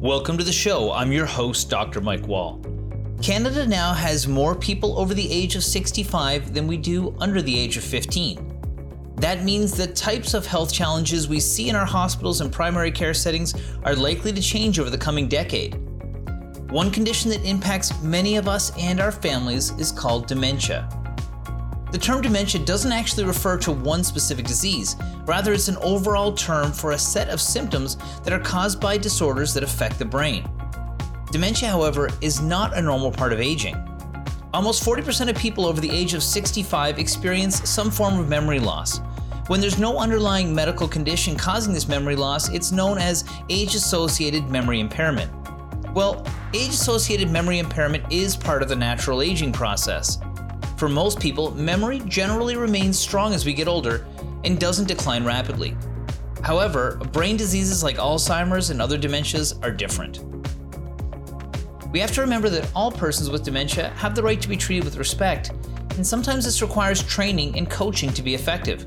Welcome to the show. I'm your host, Dr. Mike Wall. Canada now has more people over the age of 65 than we do under the age of 15. That means the types of health challenges we see in our hospitals and primary care settings are likely to change over the coming decade. One condition that impacts many of us and our families is called dementia. The term dementia doesn't actually refer to one specific disease, rather, it's an overall term for a set of symptoms that are caused by disorders that affect the brain. Dementia, however, is not a normal part of aging. Almost 40% of people over the age of 65 experience some form of memory loss. When there's no underlying medical condition causing this memory loss, it's known as age associated memory impairment. Well, age associated memory impairment is part of the natural aging process. For most people, memory generally remains strong as we get older and doesn't decline rapidly. However, brain diseases like Alzheimer's and other dementias are different. We have to remember that all persons with dementia have the right to be treated with respect, and sometimes this requires training and coaching to be effective.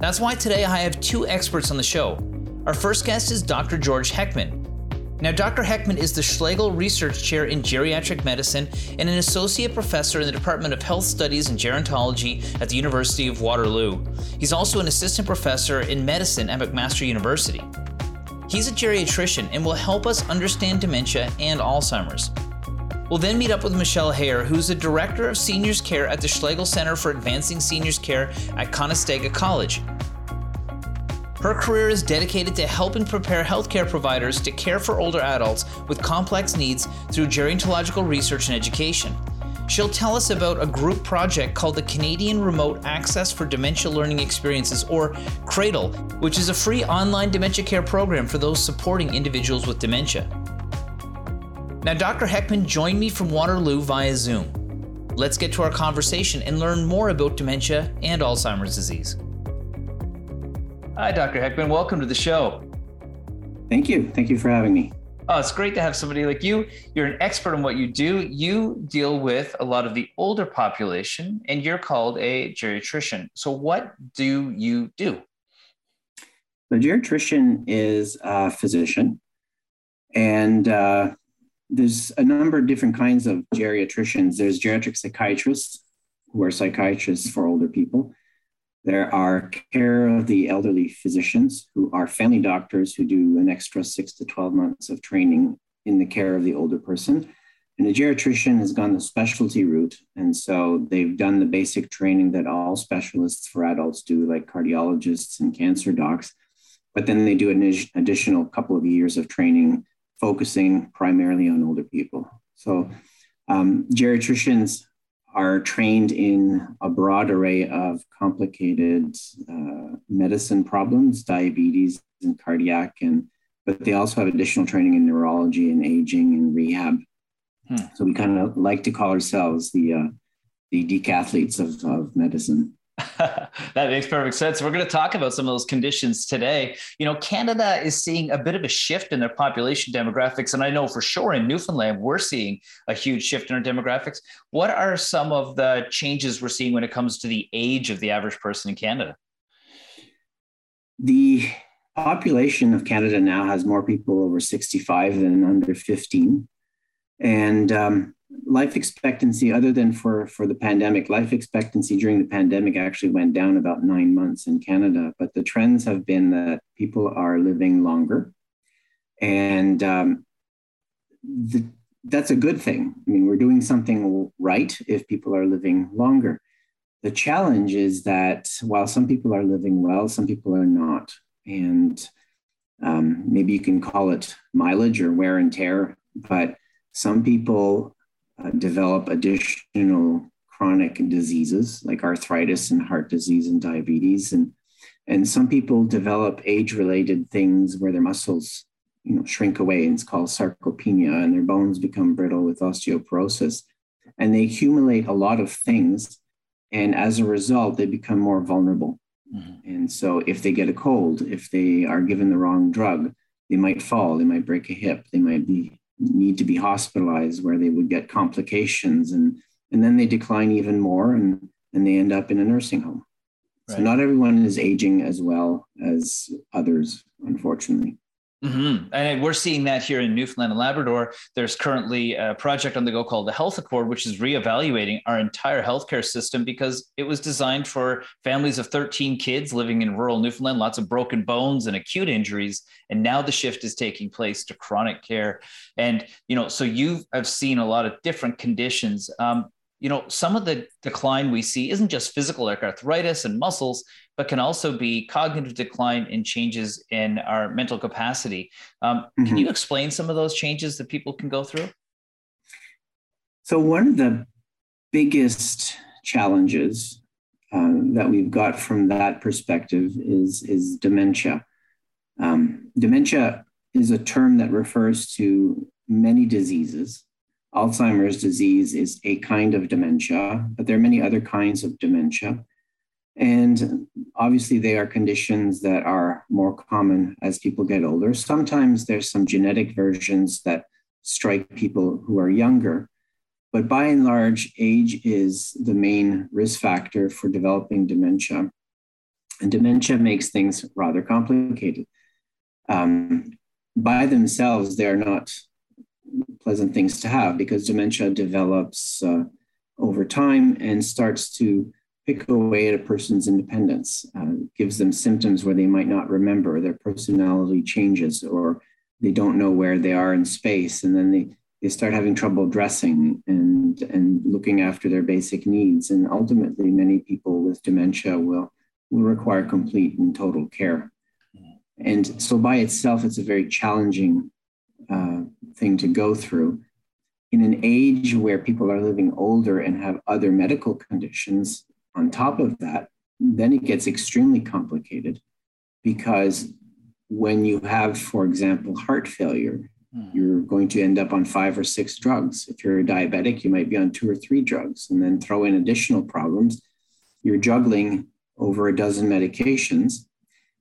That's why today I have two experts on the show. Our first guest is Dr. George Heckman, now, Dr. Heckman is the Schlegel Research Chair in Geriatric Medicine and an Associate Professor in the Department of Health Studies and Gerontology at the University of Waterloo. He's also an Assistant Professor in Medicine at McMaster University. He's a geriatrician and will help us understand dementia and Alzheimer's. We'll then meet up with Michelle Heyer, who's the Director of Seniors Care at the Schlegel Center for Advancing Seniors Care at Conestoga College. Her career is dedicated to helping prepare healthcare providers to care for older adults with complex needs through gerontological research and education. She'll tell us about a group project called the Canadian Remote Access for Dementia Learning Experiences, or CRADLE, which is a free online dementia care program for those supporting individuals with dementia. Now, Dr. Heckman joined me from Waterloo via Zoom. Let's get to our conversation and learn more about dementia and Alzheimer's disease. Hi, Dr. Heckman. Welcome to the show. Thank you. Thank you for having me. Oh, it's great to have somebody like you. You're an expert in what you do. You deal with a lot of the older population, and you're called a geriatrician. So, what do you do? The geriatrician is a physician, and uh, there's a number of different kinds of geriatricians. There's geriatric psychiatrists, who are psychiatrists for older people. There are care of the elderly physicians who are family doctors who do an extra six to 12 months of training in the care of the older person. And a geriatrician has gone the specialty route. And so they've done the basic training that all specialists for adults do, like cardiologists and cancer docs. But then they do an additional couple of years of training focusing primarily on older people. So um, geriatricians are trained in a broad array of complicated uh, medicine problems, diabetes and cardiac, and but they also have additional training in neurology and aging and rehab. Hmm. So we kind of like to call ourselves the uh, the decathletes of, of medicine. that makes perfect sense. We're going to talk about some of those conditions today. You know, Canada is seeing a bit of a shift in their population demographics. And I know for sure in Newfoundland, we're seeing a huge shift in our demographics. What are some of the changes we're seeing when it comes to the age of the average person in Canada? The population of Canada now has more people over 65 than under 15. And um, life expectancy, other than for, for the pandemic, life expectancy during the pandemic actually went down about nine months in Canada. But the trends have been that people are living longer. And um, the, that's a good thing. I mean, we're doing something right if people are living longer. The challenge is that while some people are living well, some people are not. And um, maybe you can call it mileage or wear and tear, but some people uh, develop additional chronic diseases like arthritis and heart disease and diabetes. And and some people develop age-related things where their muscles you know shrink away and it's called sarcopenia and their bones become brittle with osteoporosis. And they accumulate a lot of things and as a result they become more vulnerable. Mm-hmm. and so if they get a cold if they are given the wrong drug they might fall they might break a hip they might be need to be hospitalized where they would get complications and and then they decline even more and and they end up in a nursing home right. so not everyone is aging as well as others unfortunately Mm-hmm. And we're seeing that here in Newfoundland and Labrador. There's currently a project on the go called the Health Accord, which is reevaluating our entire healthcare system because it was designed for families of 13 kids living in rural Newfoundland, lots of broken bones and acute injuries. And now the shift is taking place to chronic care. And, you know, so you have seen a lot of different conditions. Um, you know, some of the decline we see isn't just physical like arthritis and muscles, but can also be cognitive decline and changes in our mental capacity. Um, mm-hmm. Can you explain some of those changes that people can go through? So, one of the biggest challenges uh, that we've got from that perspective is, is dementia. Um, dementia is a term that refers to many diseases Alzheimer's disease is a kind of dementia, but there are many other kinds of dementia. And obviously, they are conditions that are more common as people get older. Sometimes there's some genetic versions that strike people who are younger. But by and large, age is the main risk factor for developing dementia. And dementia makes things rather complicated. Um, by themselves, they're not pleasant things to have because dementia develops uh, over time and starts to pick away at a person's independence, uh, gives them symptoms where they might not remember, their personality changes, or they don't know where they are in space, and then they, they start having trouble dressing and, and looking after their basic needs. And ultimately, many people with dementia will, will require complete and total care. And so, by itself, it's a very challenging uh, thing to go through. In an age where people are living older and have other medical conditions on top of that, then it gets extremely complicated because when you have, for example, heart failure, hmm. you're going to end up on five or six drugs. If you're a diabetic, you might be on two or three drugs, and then throw in additional problems. You're juggling over a dozen medications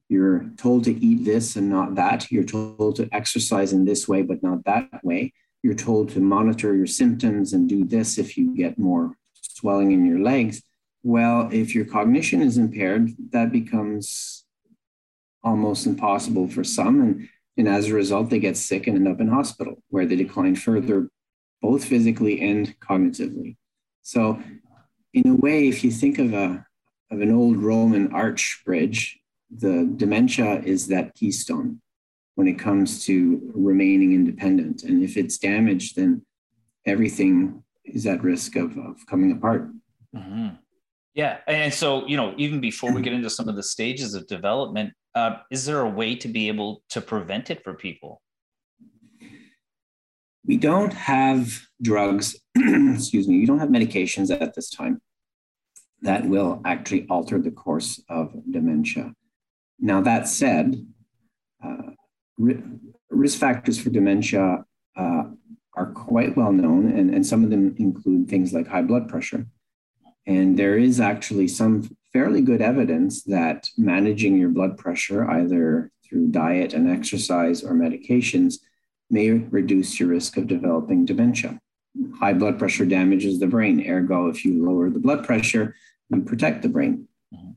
you're told to eat this and not that. You're told to exercise in this way, but not that way. You're told to monitor your symptoms and do this if you get more swelling in your legs. Well, if your cognition is impaired, that becomes almost impossible for some. And, and as a result, they get sick and end up in hospital where they decline further, both physically and cognitively. So, in a way, if you think of a of an old Roman arch bridge, the dementia is that keystone when it comes to remaining independent. And if it's damaged, then everything is at risk of, of coming apart. Mm-hmm. Yeah. And so, you know, even before we get into some of the stages of development, uh, is there a way to be able to prevent it for people? We don't have drugs, excuse me, we don't have medications at this time that will actually alter the course of dementia. Now, that said, uh, risk factors for dementia uh, are quite well known, and, and some of them include things like high blood pressure. And there is actually some fairly good evidence that managing your blood pressure, either through diet and exercise or medications, may reduce your risk of developing dementia. High blood pressure damages the brain. Ergo, if you lower the blood pressure, you protect the brain. Mm-hmm.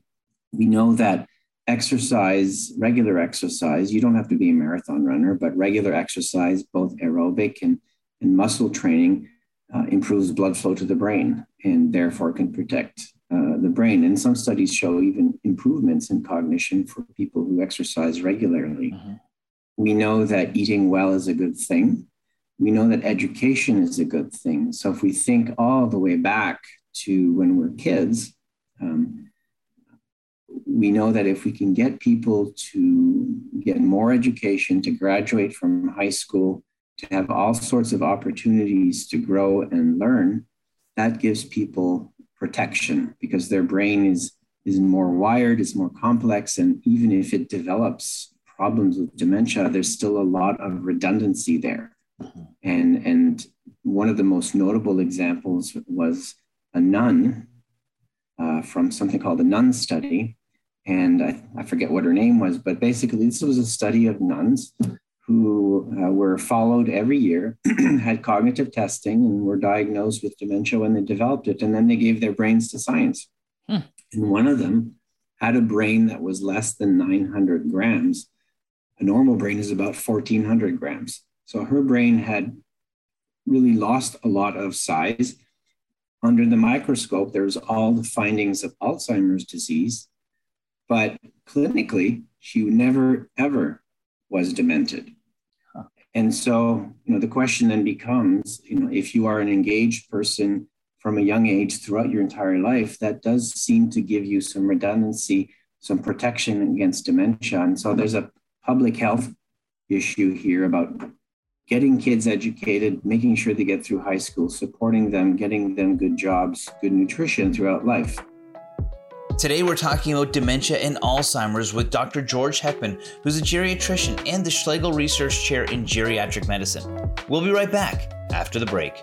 We know that exercise, regular exercise, you don't have to be a marathon runner, but regular exercise, both aerobic and, and muscle training, uh, improves blood flow to the brain and therefore can protect uh, the brain. And some studies show even improvements in cognition for people who exercise regularly. Mm-hmm. We know that eating well is a good thing. We know that education is a good thing. So if we think all the way back to when we're kids, um, we know that if we can get people to get more education, to graduate from high school, to have all sorts of opportunities to grow and learn, that gives people protection because their brain is, is more wired, is more complex. And even if it develops problems with dementia, there's still a lot of redundancy there. Mm-hmm. And, and one of the most notable examples was a nun uh, from something called the Nun Study, and I, I, forget what her name was, but basically, this was a study of nuns who uh, were followed every year, had cognitive testing, and were diagnosed with dementia when they developed it. And then they gave their brains to science. Hmm. And one of them had a brain that was less than 900 grams. A normal brain is about 1400 grams. So her brain had really lost a lot of size. Under the microscope, there's all the findings of Alzheimer's disease, but clinically, she never ever was demented. And so, you know, the question then becomes, you know, if you are an engaged person from a young age throughout your entire life, that does seem to give you some redundancy, some protection against dementia. And so there's a public health issue here about getting kids educated, making sure they get through high school, supporting them, getting them good jobs, good nutrition throughout life. Today, we're talking about dementia and Alzheimer's with Dr. George Heckman, who's a geriatrician and the Schlegel Research Chair in Geriatric Medicine. We'll be right back after the break.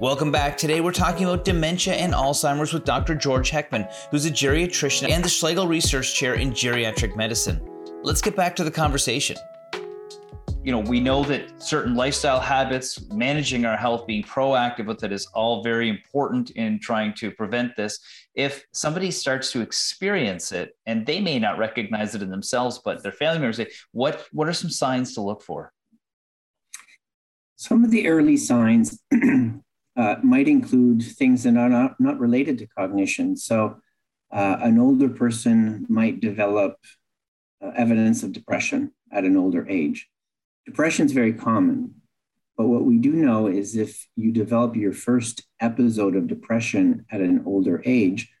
Welcome back. Today, we're talking about dementia and Alzheimer's with Dr. George Heckman, who's a geriatrician and the Schlegel Research Chair in Geriatric Medicine. Let's get back to the conversation you know, we know that certain lifestyle habits, managing our health, being proactive with it is all very important in trying to prevent this. If somebody starts to experience it and they may not recognize it in themselves, but their family members say, what, what are some signs to look for? Some of the early signs uh, might include things that are not, not related to cognition. So, uh, an older person might develop uh, evidence of depression at an older age Depression is very common, but what we do know is if you develop your first episode of depression at an older age,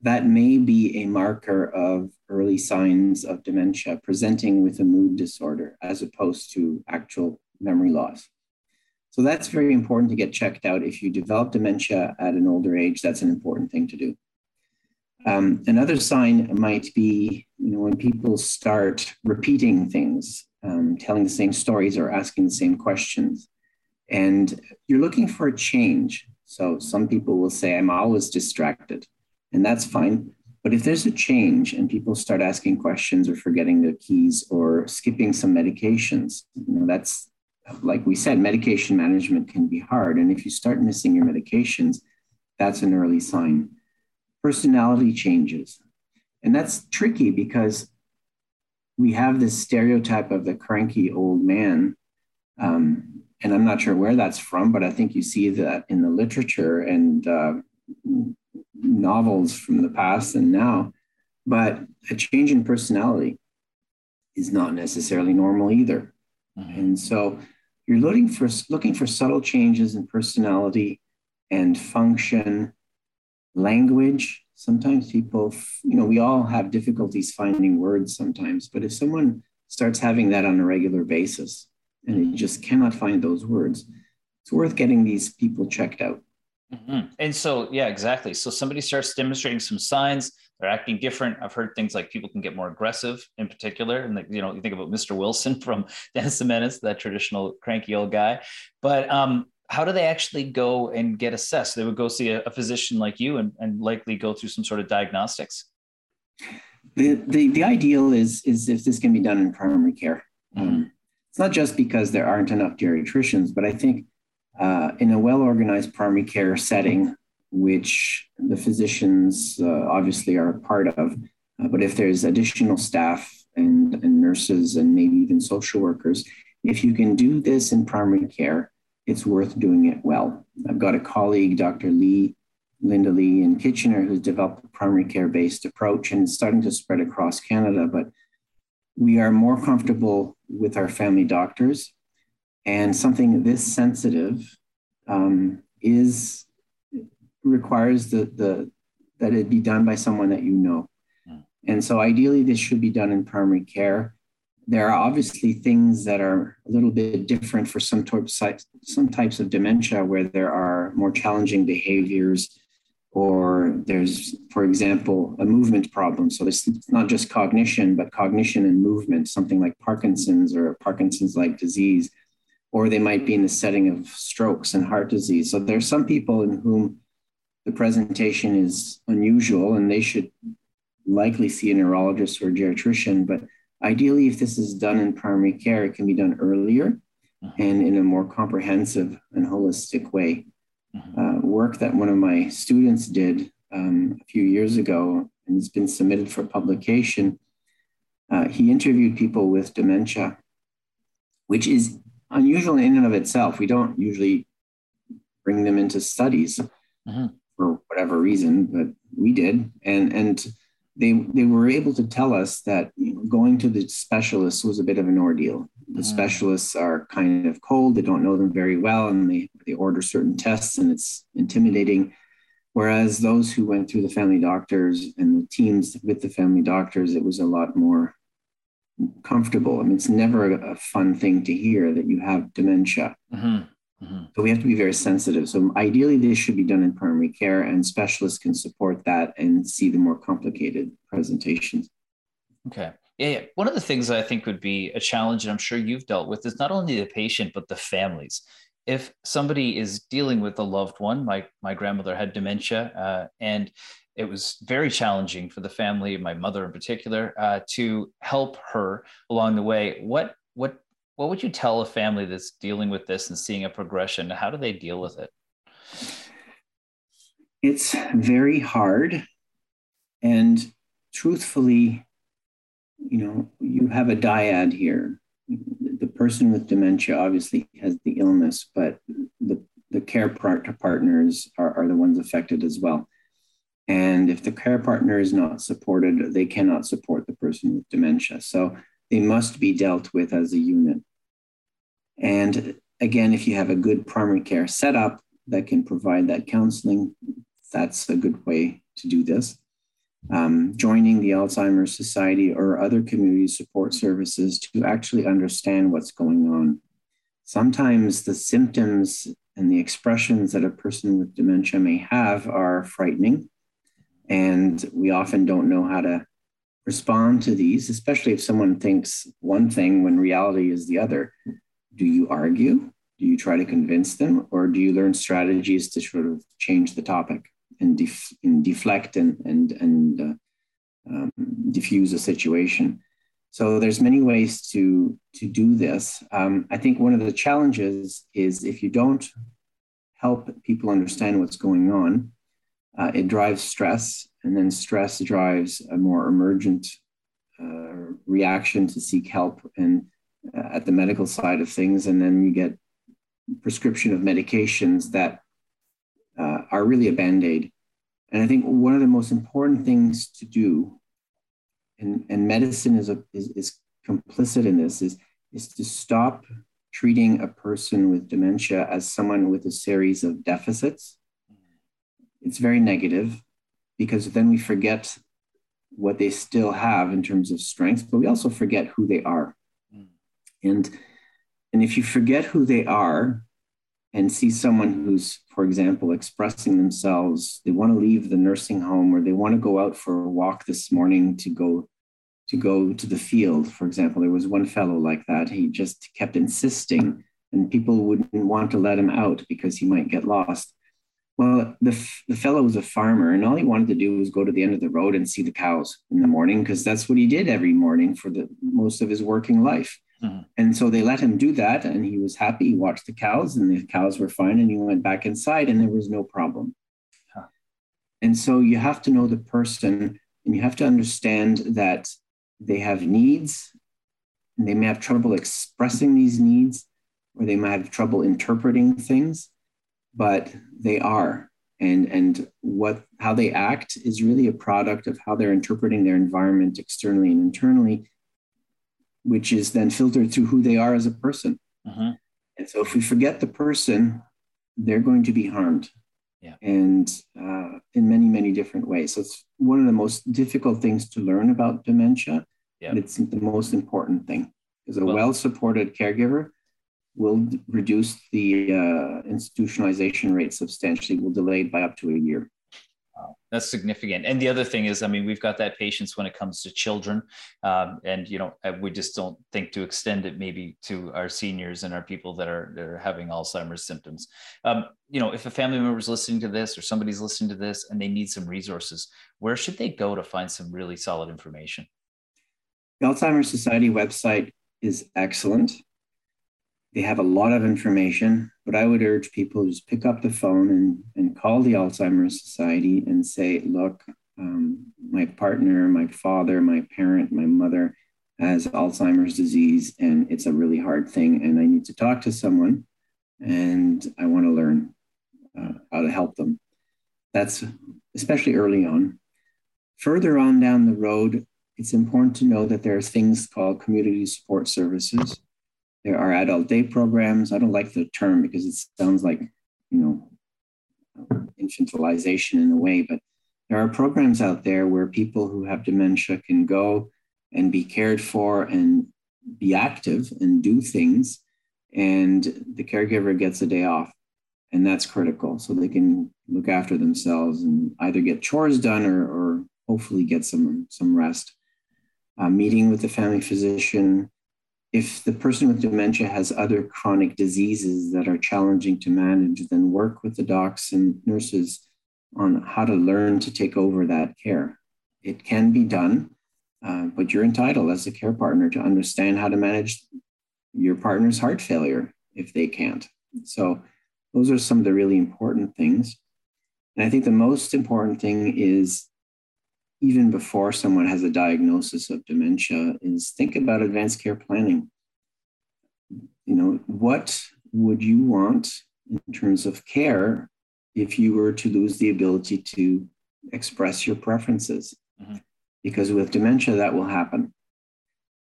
that may be a marker of early signs of dementia presenting with a mood disorder as opposed to actual memory loss. So that's very important to get checked out. If you develop dementia at an older age, that's an important thing to do. Um, another sign might be, you know, when people start repeating things, um, telling the same stories or asking the same questions. And you're looking for a change. So some people will say, I'm always distracted, and that's fine. But if there's a change and people start asking questions or forgetting their keys or skipping some medications, you know, that's like we said, medication management can be hard. And if you start missing your medications, that's an early sign. Personality changes. And that's tricky because we have this stereotype of the cranky old man. Um, and I'm not sure where that's from, but I think you see that in the literature and uh, novels from the past and now. But a change in personality is not necessarily normal either. Mm-hmm. And so you're looking for looking for subtle changes in personality and function, language, sometimes people, you know, we all have difficulties finding words sometimes, but if someone starts having that on a regular basis and they just cannot find those words, it's worth getting these people checked out. Mm-hmm. And so, yeah, exactly. So somebody starts demonstrating some signs, they're acting different. I've heard things like people can get more aggressive in particular. And like, you know, you think about Mr. Wilson from Dennis the Menace, that traditional cranky old guy. But um, how do they actually go and get assessed? They would go see a, a physician like you and, and likely go through some sort of diagnostics. The, the, the ideal is, is if this can be done in primary care. Mm-hmm. Um, it's not just because there aren't enough geriatricians, but I think uh, in a well organized primary care setting, which the physicians uh, obviously are a part of, uh, but if there's additional staff and, and nurses and maybe even social workers, if you can do this in primary care, it's worth doing it well. I've got a colleague, Dr. Lee, Linda Lee in Kitchener, who's developed a primary care based approach and it's starting to spread across Canada. But we are more comfortable with our family doctors. And something this sensitive um, is requires the, the that it be done by someone that you know. Hmm. And so ideally, this should be done in primary care there are obviously things that are a little bit different for some types some types of dementia where there are more challenging behaviors or there's for example a movement problem. So it's not just cognition but cognition and movement something like parkinson's or parkinson's like disease or they might be in the setting of strokes and heart disease. So there's some people in whom the presentation is unusual and they should likely see a neurologist or a geriatrician but Ideally, if this is done in primary care, it can be done earlier uh-huh. and in a more comprehensive and holistic way. Uh-huh. Uh, work that one of my students did um, a few years ago, and it's been submitted for publication, uh, he interviewed people with dementia, which is unusual in and of itself. We don't usually bring them into studies mm-hmm. for whatever reason, but we did, and and they they were able to tell us that you know, going to the specialists was a bit of an ordeal. The mm. specialists are kind of cold; they don't know them very well, and they they order certain tests, and it's intimidating. Whereas those who went through the family doctors and the teams with the family doctors, it was a lot more comfortable. I mean, it's never a, a fun thing to hear that you have dementia. Mm-hmm. Mm-hmm. So we have to be very sensitive. So ideally, this should be done in primary care, and specialists can support that and see the more complicated presentations. Okay. Yeah, yeah. One of the things I think would be a challenge, and I'm sure you've dealt with, is not only the patient but the families. If somebody is dealing with a loved one, my my grandmother had dementia, uh, and it was very challenging for the family, my mother in particular, uh, to help her along the way. What what what would you tell a family that's dealing with this and seeing a progression? How do they deal with it? It's very hard. And truthfully, you know, you have a dyad here. The person with dementia obviously has the illness, but the, the care partners are, are the ones affected as well. And if the care partner is not supported, they cannot support the person with dementia. So they must be dealt with as a unit. And again, if you have a good primary care setup that can provide that counseling, that's a good way to do this. Um, joining the Alzheimer's Society or other community support services to actually understand what's going on. Sometimes the symptoms and the expressions that a person with dementia may have are frightening. And we often don't know how to respond to these, especially if someone thinks one thing when reality is the other. Do you argue? Do you try to convince them? Or do you learn strategies to sort of change the topic and, def- and deflect and, and, and uh, um, diffuse a situation? So there's many ways to, to do this. Um, I think one of the challenges is if you don't help people understand what's going on, uh, it drives stress, and then stress drives a more emergent uh, reaction to seek help and uh, at the medical side of things, and then you get prescription of medications that uh, are really a band aid. And I think one of the most important things to do, and, and medicine is, a, is, is complicit in this, is, is to stop treating a person with dementia as someone with a series of deficits. It's very negative because then we forget what they still have in terms of strengths, but we also forget who they are. Mm. And, and if you forget who they are and see someone who's, for example, expressing themselves, they want to leave the nursing home or they want to go out for a walk this morning to go to go to the field, for example. There was one fellow like that. He just kept insisting, and people wouldn't want to let him out because he might get lost. Well, the, the fellow was a farmer, and all he wanted to do was go to the end of the road and see the cows in the morning because that's what he did every morning for the most of his working life. Mm-hmm. And so they let him do that, and he was happy. He watched the cows, and the cows were fine, and he went back inside, and there was no problem. Huh. And so you have to know the person, and you have to understand that they have needs, and they may have trouble expressing these needs, or they might have trouble interpreting things but they are and and what how they act is really a product of how they're interpreting their environment externally and internally which is then filtered through who they are as a person uh-huh. and so if we forget the person they're going to be harmed yeah. and uh, in many many different ways so it's one of the most difficult things to learn about dementia yeah. it's the most important thing is a well supported caregiver will reduce the uh, institutionalization rate substantially, will delay it by up to a year. Wow, that's significant. And the other thing is, I mean, we've got that patience when it comes to children, um, and you know, uh, we just don't think to extend it maybe to our seniors and our people that are that are having Alzheimer's symptoms. Um, you know, if a family member is listening to this or somebody's listening to this and they need some resources, where should they go to find some really solid information? The Alzheimer's Society website is excellent. They have a lot of information, but I would urge people to just pick up the phone and, and call the Alzheimer's Society and say, look, um, my partner, my father, my parent, my mother has Alzheimer's disease, and it's a really hard thing. And I need to talk to someone, and I want to learn uh, how to help them. That's especially early on. Further on down the road, it's important to know that there are things called community support services. There are adult day programs. I don't like the term because it sounds like, you know, infantilization in a way, but there are programs out there where people who have dementia can go and be cared for and be active and do things and the caregiver gets a day off and that's critical so they can look after themselves and either get chores done or, or hopefully get some some rest uh, meeting with the family physician if the person with dementia has other chronic diseases that are challenging to manage then work with the docs and nurses on how to learn to take over that care it can be done uh, but you're entitled as a care partner to understand how to manage your partner's heart failure if they can't. So, those are some of the really important things. And I think the most important thing is even before someone has a diagnosis of dementia is think about advanced care planning. You know, what would you want in terms of care if you were to lose the ability to express your preferences? Mm-hmm because with dementia that will happen.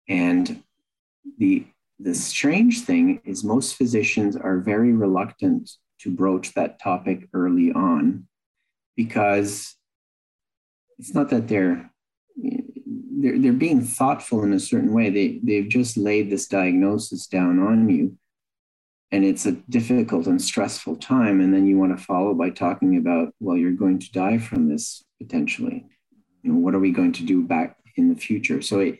And the the strange thing is most physicians are very reluctant to broach that topic early on because it's not that they're they're, they're being thoughtful in a certain way they they've just laid this diagnosis down on you and it's a difficult and stressful time and then you want to follow by talking about well you're going to die from this potentially you know, what are we going to do back in the future? So it,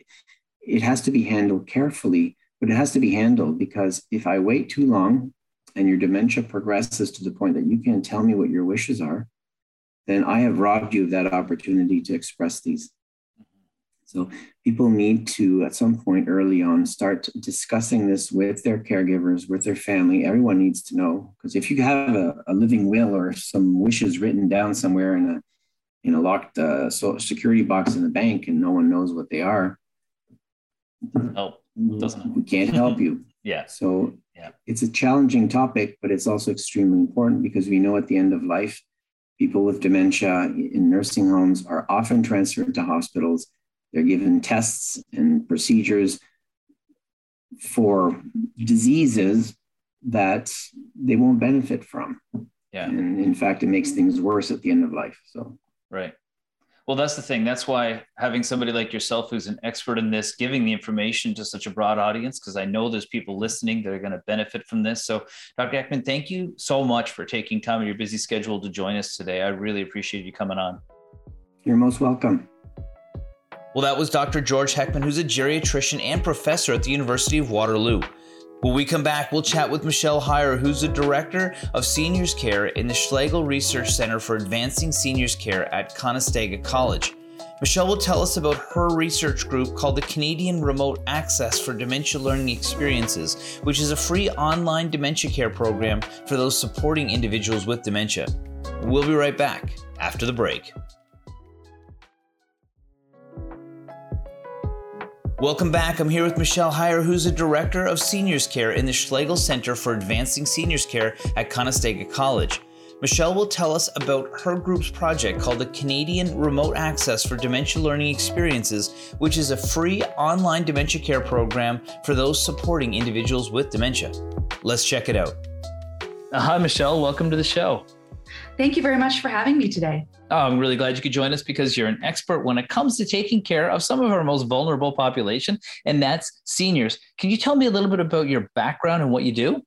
it has to be handled carefully, but it has to be handled because if I wait too long and your dementia progresses to the point that you can't tell me what your wishes are, then I have robbed you of that opportunity to express these. So people need to, at some point early on, start discussing this with their caregivers, with their family. Everyone needs to know because if you have a, a, living will or some wishes written down somewhere in a in a locked uh, so security box in the bank and no one knows what they are oh doesn't we can't help you. Yeah. So yeah. it's a challenging topic but it's also extremely important because we know at the end of life people with dementia in nursing homes are often transferred to hospitals. They're given tests and procedures for diseases that they won't benefit from. Yeah. And in fact it makes things worse at the end of life so. Right. Well, that's the thing. That's why having somebody like yourself who's an expert in this, giving the information to such a broad audience, because I know there's people listening that are going to benefit from this. So, Dr. Heckman, thank you so much for taking time of your busy schedule to join us today. I really appreciate you coming on. You're most welcome. Well, that was Dr. George Heckman, who's a geriatrician and professor at the University of Waterloo. When we come back, we'll chat with Michelle Heyer, who's the Director of Seniors Care in the Schlegel Research Center for Advancing Seniors Care at Conestoga College. Michelle will tell us about her research group called the Canadian Remote Access for Dementia Learning Experiences, which is a free online dementia care program for those supporting individuals with dementia. We'll be right back after the break. Welcome back. I'm here with Michelle Heyer, who's a director of seniors care in the Schlegel Center for Advancing Seniors Care at Conestoga College. Michelle will tell us about her group's project called the Canadian Remote Access for Dementia Learning Experiences, which is a free online dementia care program for those supporting individuals with dementia. Let's check it out. Hi, Michelle. Welcome to the show. Thank you very much for having me today. Oh, I'm really glad you could join us because you're an expert when it comes to taking care of some of our most vulnerable population, and that's seniors. Can you tell me a little bit about your background and what you do?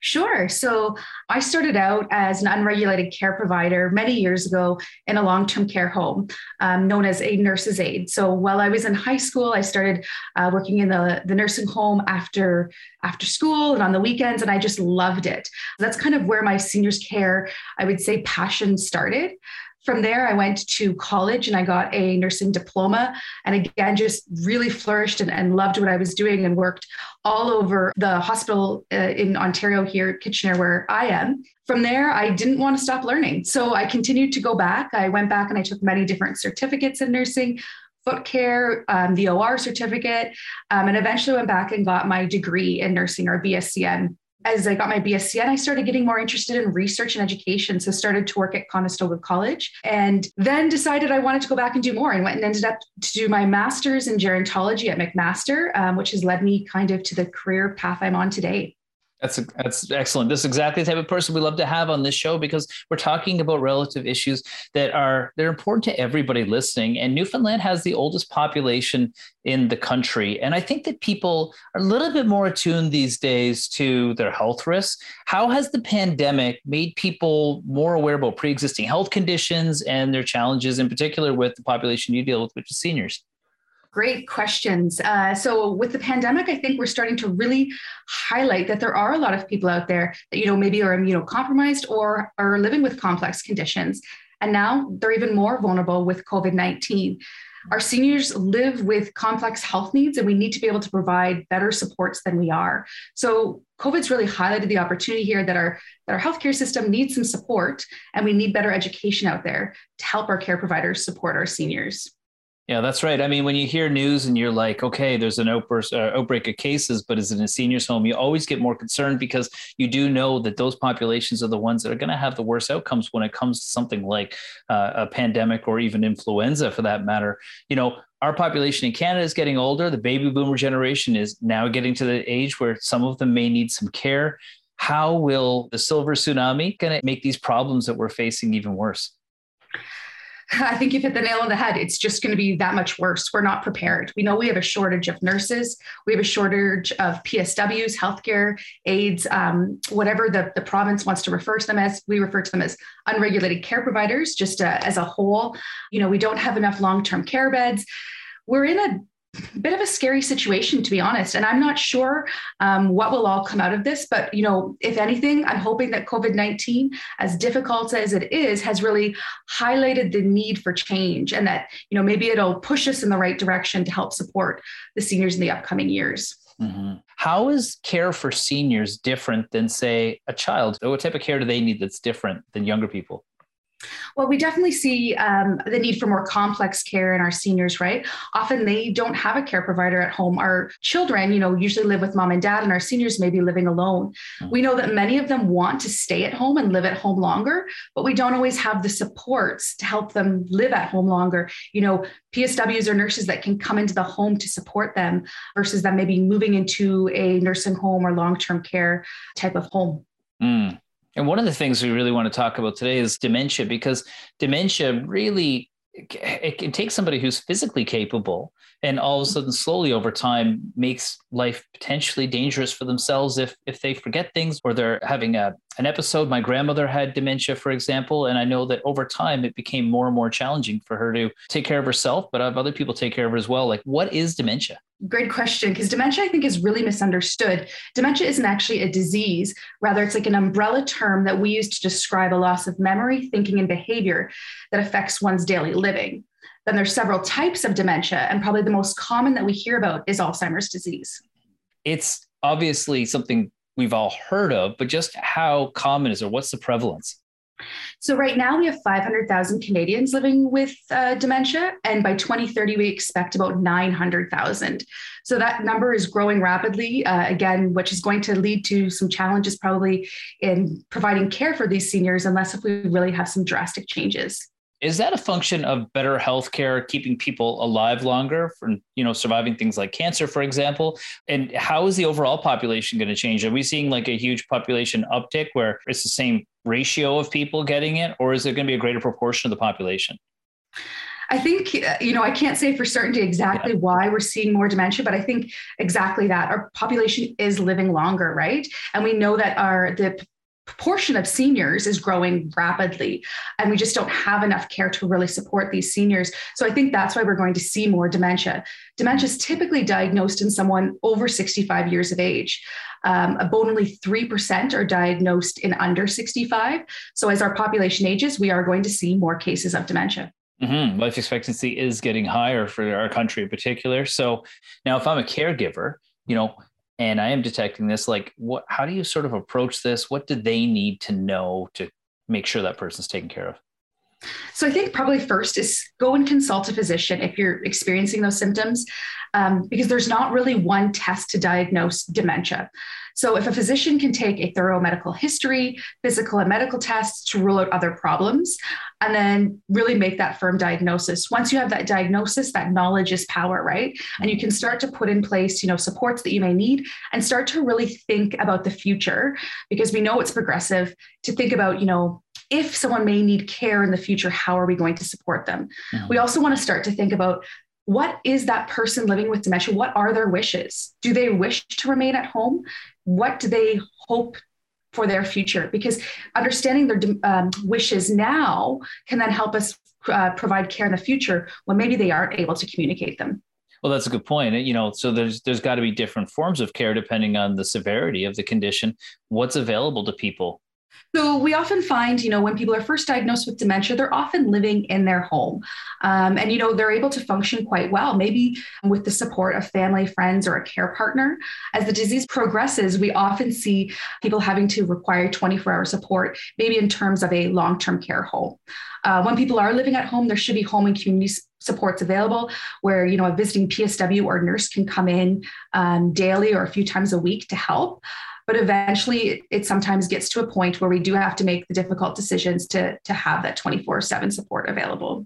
Sure. So I started out as an unregulated care provider many years ago in a long term care home um, known as a nurse's aide. So while I was in high school, I started uh, working in the, the nursing home after, after school and on the weekends, and I just loved it. That's kind of where my seniors care, I would say, passion started. From there, I went to college and I got a nursing diploma. And again, just really flourished and, and loved what I was doing and worked all over the hospital uh, in Ontario here, Kitchener, where I am. From there, I didn't want to stop learning. So I continued to go back. I went back and I took many different certificates in nursing foot care, um, the OR certificate, um, and eventually went back and got my degree in nursing or BSCN as I got my BSCN, I started getting more interested in research and education. So started to work at Conestoga College and then decided I wanted to go back and do more and went and ended up to do my master's in gerontology at McMaster, um, which has led me kind of to the career path I'm on today. That's a, that's excellent. This is exactly the type of person we love to have on this show because we're talking about relative issues that are they're important to everybody listening. And Newfoundland has the oldest population in the country, and I think that people are a little bit more attuned these days to their health risks. How has the pandemic made people more aware about pre-existing health conditions and their challenges, in particular with the population you deal with, which is seniors? Great questions. Uh, so with the pandemic, I think we're starting to really highlight that there are a lot of people out there that you know maybe are immunocompromised or are living with complex conditions, and now they're even more vulnerable with COVID nineteen. Our seniors live with complex health needs, and we need to be able to provide better supports than we are. So COVID's really highlighted the opportunity here that our that our healthcare system needs some support, and we need better education out there to help our care providers support our seniors. Yeah, that's right. I mean, when you hear news and you're like, okay, there's an uh, outbreak of cases, but is it in a senior's home? You always get more concerned because you do know that those populations are the ones that are going to have the worst outcomes when it comes to something like uh, a pandemic or even influenza, for that matter. You know, our population in Canada is getting older. The baby boomer generation is now getting to the age where some of them may need some care. How will the silver tsunami going to make these problems that we're facing even worse? I think you've hit the nail on the head. It's just going to be that much worse. We're not prepared. We know we have a shortage of nurses. We have a shortage of PSWs, healthcare aides, um, whatever the, the province wants to refer to them as. We refer to them as unregulated care providers, just uh, as a whole. You know, we don't have enough long term care beds. We're in a bit of a scary situation to be honest and i'm not sure um, what will all come out of this but you know if anything i'm hoping that covid-19 as difficult as it is has really highlighted the need for change and that you know maybe it'll push us in the right direction to help support the seniors in the upcoming years mm-hmm. How is care for seniors different than, say, a child? What type of care do they need that's different than younger people? Well, we definitely see um, the need for more complex care in our seniors, right? Often they don't have a care provider at home. Our children, you know, usually live with mom and dad, and our seniors may be living alone. Mm-hmm. We know that many of them want to stay at home and live at home longer, but we don't always have the supports to help them live at home longer. You know, PSWs or nurses that can come into the home to support them versus them maybe moving into a nursing home or long term care type of home. Mm. And one of the things we really want to talk about today is dementia, because dementia really it can take somebody who's physically capable and all of a sudden slowly over time makes life potentially dangerous for themselves if if they forget things or they're having a an episode my grandmother had dementia for example and i know that over time it became more and more challenging for her to take care of herself but have other people take care of her as well like what is dementia Great question, because dementia, I think, is really misunderstood. Dementia isn't actually a disease. Rather, it's like an umbrella term that we use to describe a loss of memory, thinking, and behavior that affects one's daily living. Then there's several types of dementia, and probably the most common that we hear about is Alzheimer's disease. It's obviously something we've all heard of, but just how common is it? What's the prevalence? So, right now we have 500,000 Canadians living with uh, dementia, and by 2030, we expect about 900,000. So, that number is growing rapidly, uh, again, which is going to lead to some challenges probably in providing care for these seniors, unless if we really have some drastic changes is that a function of better healthcare keeping people alive longer from you know surviving things like cancer for example and how is the overall population going to change are we seeing like a huge population uptick where it's the same ratio of people getting it or is it going to be a greater proportion of the population I think, uh, you know, I can't say for certainty exactly yeah. why we're seeing more dementia, but I think exactly that. Our population is living longer, right? And we know that our the proportion of seniors is growing rapidly and we just don't have enough care to really support these seniors. So i think that's why we're going to see more dementia. Dementia is typically diagnosed in someone over 65 years of age. Um, about only 3% are diagnosed in under 65 so as our population ages we are going to see more cases of dementia. Mm-hmm. Life expectancy is getting higher for our country in particular. So now, if I'm a caregiver, you know, and I am detecting this. Like, what? How do you sort of approach this? What do they need to know to make sure that person's taken care of? So I think probably first is go and consult a physician if you're experiencing those symptoms, um, because there's not really one test to diagnose dementia. So if a physician can take a thorough medical history, physical and medical tests to rule out other problems, and then really make that firm diagnosis. Once you have that diagnosis, that knowledge is power, right? And you can start to put in place, you know, supports that you may need and start to really think about the future because we know it's progressive to think about, you know, if someone may need care in the future, how are we going to support them? Mm-hmm. We also want to start to think about what is that person living with dementia? What are their wishes? Do they wish to remain at home? What do they hope for their future? Because understanding their um, wishes now can then help us uh, provide care in the future when maybe they aren't able to communicate them. Well, that's a good point. You know, so there's there's got to be different forms of care depending on the severity of the condition. What's available to people so we often find, you know, when people are first diagnosed with dementia, they're often living in their home, um, and you know they're able to function quite well, maybe with the support of family, friends, or a care partner. As the disease progresses, we often see people having to require 24-hour support, maybe in terms of a long-term care home. Uh, when people are living at home, there should be home and community supports available where you know a visiting psw or nurse can come in um, daily or a few times a week to help but eventually it sometimes gets to a point where we do have to make the difficult decisions to to have that 24/7 support available.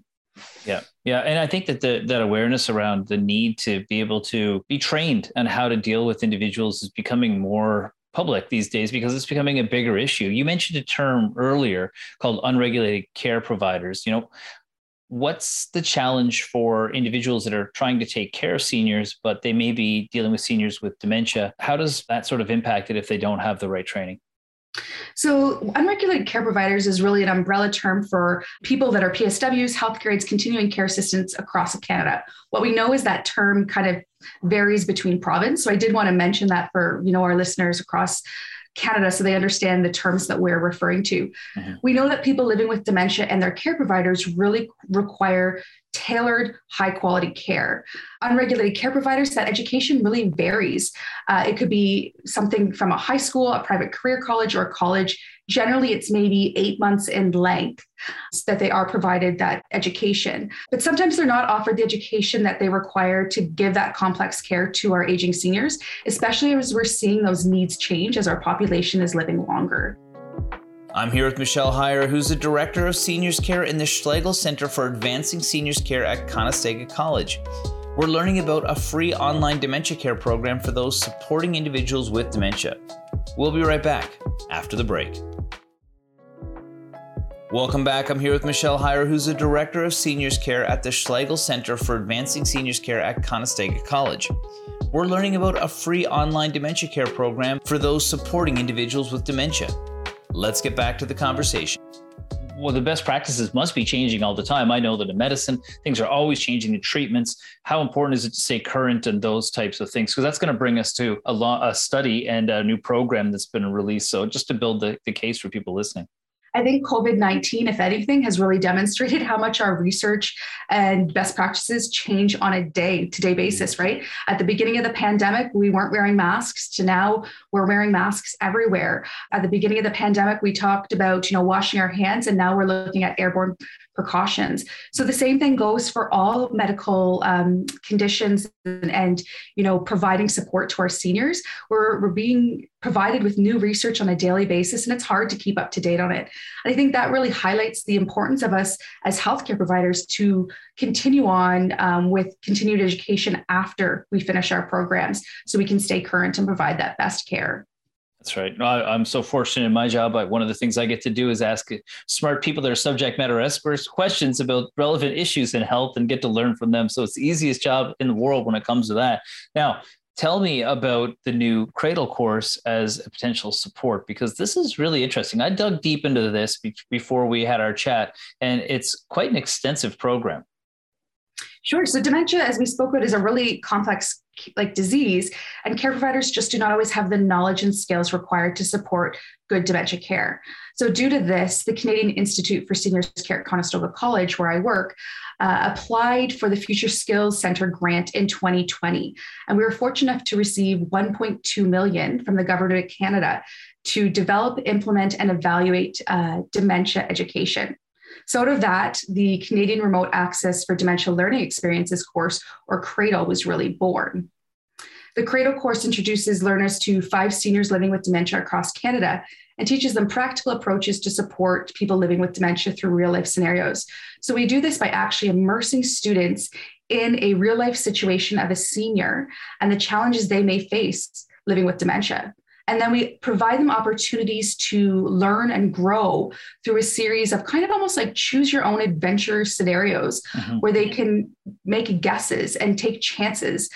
Yeah. Yeah. And I think that the, that awareness around the need to be able to be trained on how to deal with individuals is becoming more public these days because it's becoming a bigger issue. You mentioned a term earlier called unregulated care providers. You know, what's the challenge for individuals that are trying to take care of seniors, but they may be dealing with seniors with dementia? How does that sort of impact it if they don't have the right training? So, unregulated care providers is really an umbrella term for people that are PSWs, healthcare aides, continuing care assistants across Canada. What we know is that term kind of varies between province. So, I did want to mention that for you know our listeners across Canada so they understand the terms that we're referring to. Mm-hmm. We know that people living with dementia and their care providers really require tailored, high quality care. Unregulated care providers, that education really varies. Uh, it could be something from a high school, a private career college, or a college. Generally, it's maybe eight months in length that they are provided that education. But sometimes they're not offered the education that they require to give that complex care to our aging seniors, especially as we're seeing those needs change as our population is living longer. I'm here with Michelle Heyer, who's the Director of Seniors Care in the Schlegel Center for Advancing Seniors Care at Conestoga College. We're learning about a free online dementia care program for those supporting individuals with dementia. We'll be right back after the break. Welcome back. I'm here with Michelle Heyer, who's the Director of Seniors Care at the Schlegel Center for Advancing Seniors Care at Conestoga College. We're learning about a free online dementia care program for those supporting individuals with dementia. Let's get back to the conversation. Well, the best practices must be changing all the time. I know that in medicine, things are always changing in treatments. How important is it to stay current and those types of things? Because that's going to bring us to a, a study and a new program that's been released. So, just to build the, the case for people listening. I think COVID 19, if anything, has really demonstrated how much our research and best practices change on a day to day basis, mm-hmm. right? At the beginning of the pandemic, we weren't wearing masks, to now we're wearing masks everywhere. At the beginning of the pandemic, we talked about, you know, washing our hands, and now we're looking at airborne precautions. So the same thing goes for all medical um, conditions and, and, you know providing support to our seniors. We're, we're being provided with new research on a daily basis, and it's hard to keep up to date on it. And I think that really highlights the importance of us as healthcare providers to continue on um, with continued education after we finish our programs, so we can stay current and provide that best care. That's right. I, am so fortunate in my job. I, one of the things I get to do is ask smart people that are subject matter experts questions about relevant issues in health and get to learn from them. So it's the easiest job in the world when it comes to that. Now, tell me about the new Cradle course as a potential support because this is really interesting. I dug deep into this be- before we had our chat, and it's quite an extensive program. Sure. So dementia, as we spoke about, is a really complex like disease and care providers just do not always have the knowledge and skills required to support good dementia care. So due to this the canadian institute for seniors care at conestoga college where i work uh, applied for the future skills center grant in 2020 and we were fortunate enough to receive 1.2 million from the government of canada to develop implement and evaluate uh, dementia education So, out of that, the Canadian Remote Access for Dementia Learning Experiences course, or CRADLE, was really born. The CRADLE course introduces learners to five seniors living with dementia across Canada and teaches them practical approaches to support people living with dementia through real life scenarios. So, we do this by actually immersing students in a real life situation of a senior and the challenges they may face living with dementia. And then we provide them opportunities to learn and grow through a series of kind of almost like choose your own adventure scenarios mm-hmm. where they can make guesses and take chances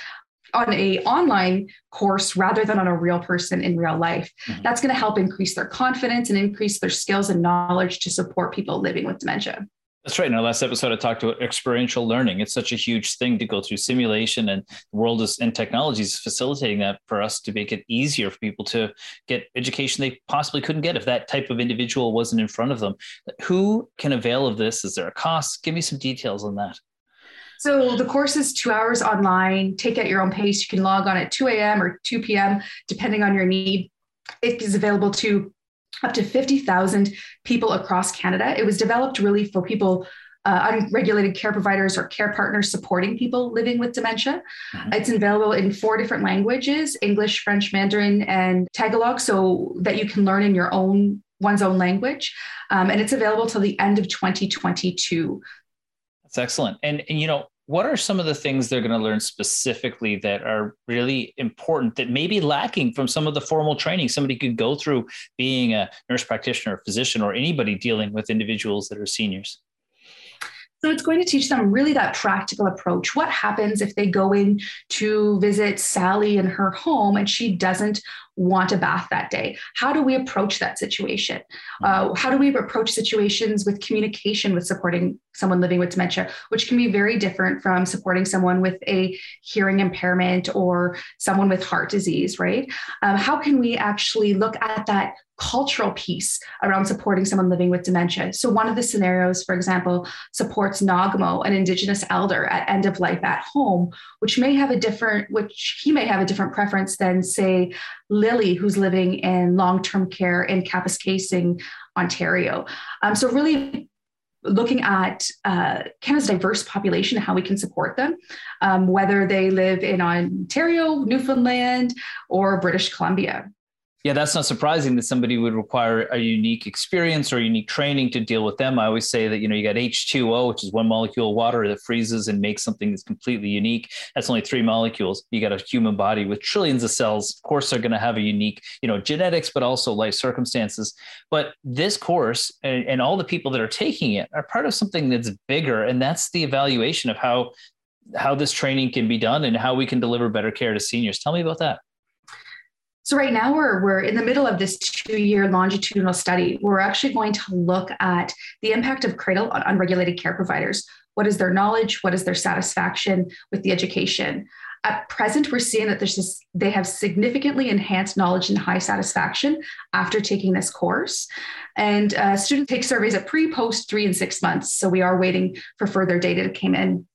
on a online course rather than on a real person in real life. Mm-hmm. That's going to help increase their confidence and increase their skills and knowledge to support people living with dementia. That's right. In our last episode, I talked about experiential learning. It's such a huge thing to go through simulation, and the world is and technology is facilitating that for us to make it easier for people to get education they possibly couldn't get if that type of individual wasn't in front of them. Who can avail of this? Is there a cost? Give me some details on that. So the course is two hours online. Take at your own pace. You can log on at 2 a.m. or 2 p.m. depending on your need. It is available to up to 50,000 people across Canada. It was developed really for people, uh, unregulated care providers or care partners supporting people living with dementia. Mm-hmm. It's available in four different languages English, French, Mandarin, and Tagalog, so that you can learn in your own one's own language. Um, and it's available till the end of 2022. That's excellent. And, and you know, what are some of the things they're going to learn specifically that are really important that may be lacking from some of the formal training somebody could go through being a nurse practitioner or physician or anybody dealing with individuals that are seniors so it's going to teach them really that practical approach. What happens if they go in to visit Sally in her home and she doesn't want a bath that day? How do we approach that situation? Uh, how do we approach situations with communication with supporting someone living with dementia, which can be very different from supporting someone with a hearing impairment or someone with heart disease, right? Um, how can we actually look at that cultural piece around supporting someone living with dementia. So, one of the scenarios, for example, supports Nagamo, an Indigenous elder at end of life at home, which may have a different, which he may have a different preference than, say, Lily, who's living in long term care in Kapuskasing, Ontario. Um, so, really looking at uh, Canada's diverse population and how we can support them, um, whether they live in Ontario, Newfoundland, or British Columbia yeah, that's not surprising that somebody would require a unique experience or unique training to deal with them. I always say that, you know, you got H2O, which is one molecule of water that freezes and makes something that's completely unique. That's only three molecules. You got a human body with trillions of cells. Of course, they're going to have a unique, you know, genetics, but also life circumstances. But this course and, and all the people that are taking it are part of something that's bigger. And that's the evaluation of how how this training can be done and how we can deliver better care to seniors. Tell me about that. So right now we're we're in the middle of this two-year longitudinal study. We're actually going to look at the impact of Cradle on unregulated care providers. What is their knowledge? What is their satisfaction with the education? At present, we're seeing that there's this, they have significantly enhanced knowledge and high satisfaction after taking this course. And uh, students take surveys at pre, post, three, and six months. So we are waiting for further data to come in.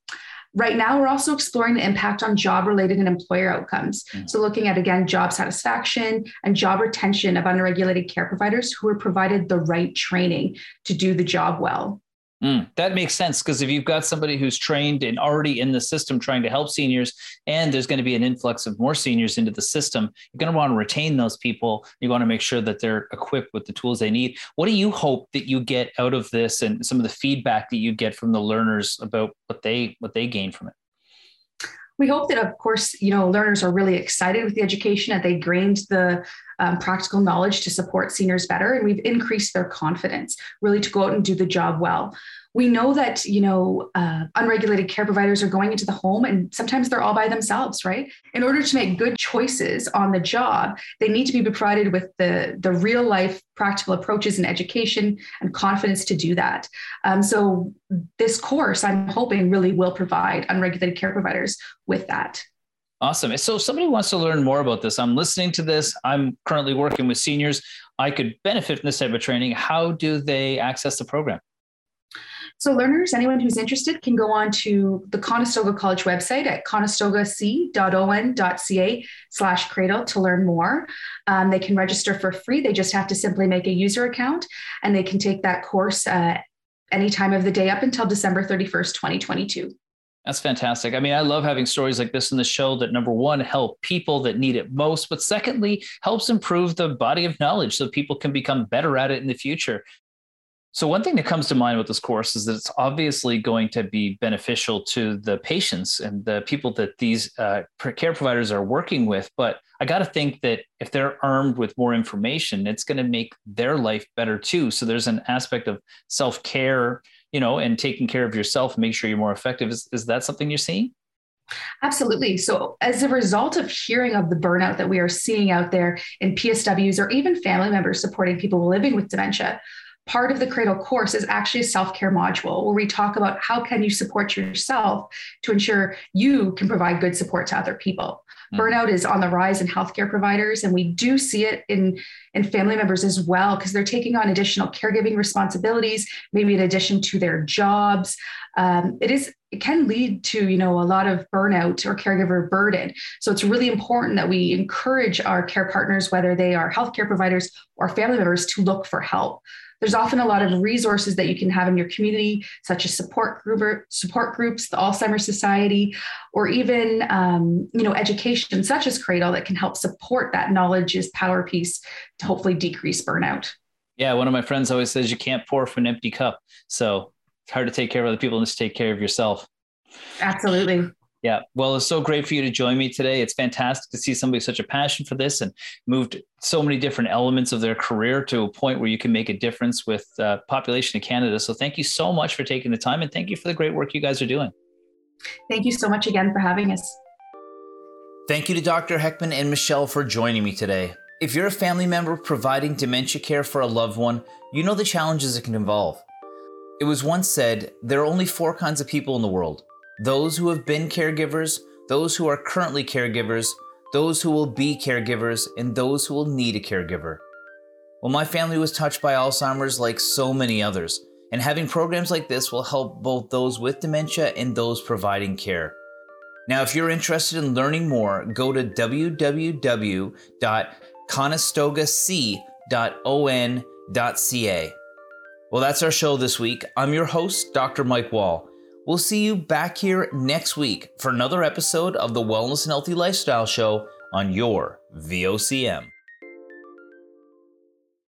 Right now, we're also exploring the impact on job related and employer outcomes. Mm-hmm. So, looking at again job satisfaction and job retention of unregulated care providers who are provided the right training to do the job well. Mm, that makes sense because if you've got somebody who's trained and already in the system trying to help seniors, and there's going to be an influx of more seniors into the system, you're going to want to retain those people. You want to make sure that they're equipped with the tools they need. What do you hope that you get out of this, and some of the feedback that you get from the learners about what they what they gain from it? We hope that of course you know learners are really excited with the education and they gained the um, practical knowledge to support seniors better and we've increased their confidence really to go out and do the job well we know that you know uh, unregulated care providers are going into the home and sometimes they're all by themselves right in order to make good choices on the job they need to be provided with the the real life practical approaches and education and confidence to do that um, so this course i'm hoping really will provide unregulated care providers with that Awesome. So, if somebody wants to learn more about this, I'm listening to this. I'm currently working with seniors. I could benefit from this type of training. How do they access the program? So learners, anyone who's interested can go on to the Conestoga College website at conestogac.on.ca slash cradle to learn more. Um, they can register for free. They just have to simply make a user account and they can take that course uh, any time of the day up until December 31st, 2022. That's fantastic. I mean, I love having stories like this in the show that number one, help people that need it most, but secondly, helps improve the body of knowledge so people can become better at it in the future. So, one thing that comes to mind with this course is that it's obviously going to be beneficial to the patients and the people that these uh, care providers are working with. But I got to think that if they're armed with more information, it's going to make their life better too. So, there's an aspect of self care, you know, and taking care of yourself make sure you're more effective. Is, is that something you're seeing? Absolutely. So, as a result of hearing of the burnout that we are seeing out there in PSWs or even family members supporting people living with dementia, part of the cradle course is actually a self-care module where we talk about how can you support yourself to ensure you can provide good support to other people. Mm-hmm. burnout is on the rise in healthcare providers and we do see it in in family members as well because they're taking on additional caregiving responsibilities maybe in addition to their jobs. Um, it is it can lead to you know a lot of burnout or caregiver burden. So it's really important that we encourage our care partners whether they are healthcare providers or family members to look for help there's often a lot of resources that you can have in your community, such as support group, support groups, the Alzheimer's Society, or even um, you know education such as Cradle that can help support that knowledge is power piece to hopefully decrease burnout. Yeah, one of my friends always says you can't pour from an empty cup. So it's hard to take care of other people and just take care of yourself. Absolutely. Yeah. Well, it's so great for you to join me today. It's fantastic to see somebody with such a passion for this and moved so many different elements of their career to a point where you can make a difference with uh, population of Canada. So thank you so much for taking the time and thank you for the great work you guys are doing. Thank you so much again for having us. Thank you to Dr. Heckman and Michelle for joining me today. If you're a family member providing dementia care for a loved one, you know the challenges it can involve. It was once said there are only four kinds of people in the world those who have been caregivers, those who are currently caregivers, those who will be caregivers, and those who will need a caregiver. Well, my family was touched by Alzheimer's like so many others, and having programs like this will help both those with dementia and those providing care. Now, if you're interested in learning more, go to www.conestogac.on.ca. Well, that's our show this week. I'm your host, Dr. Mike Wall. We'll see you back here next week for another episode of the Wellness and Healthy Lifestyle Show on your VOCM.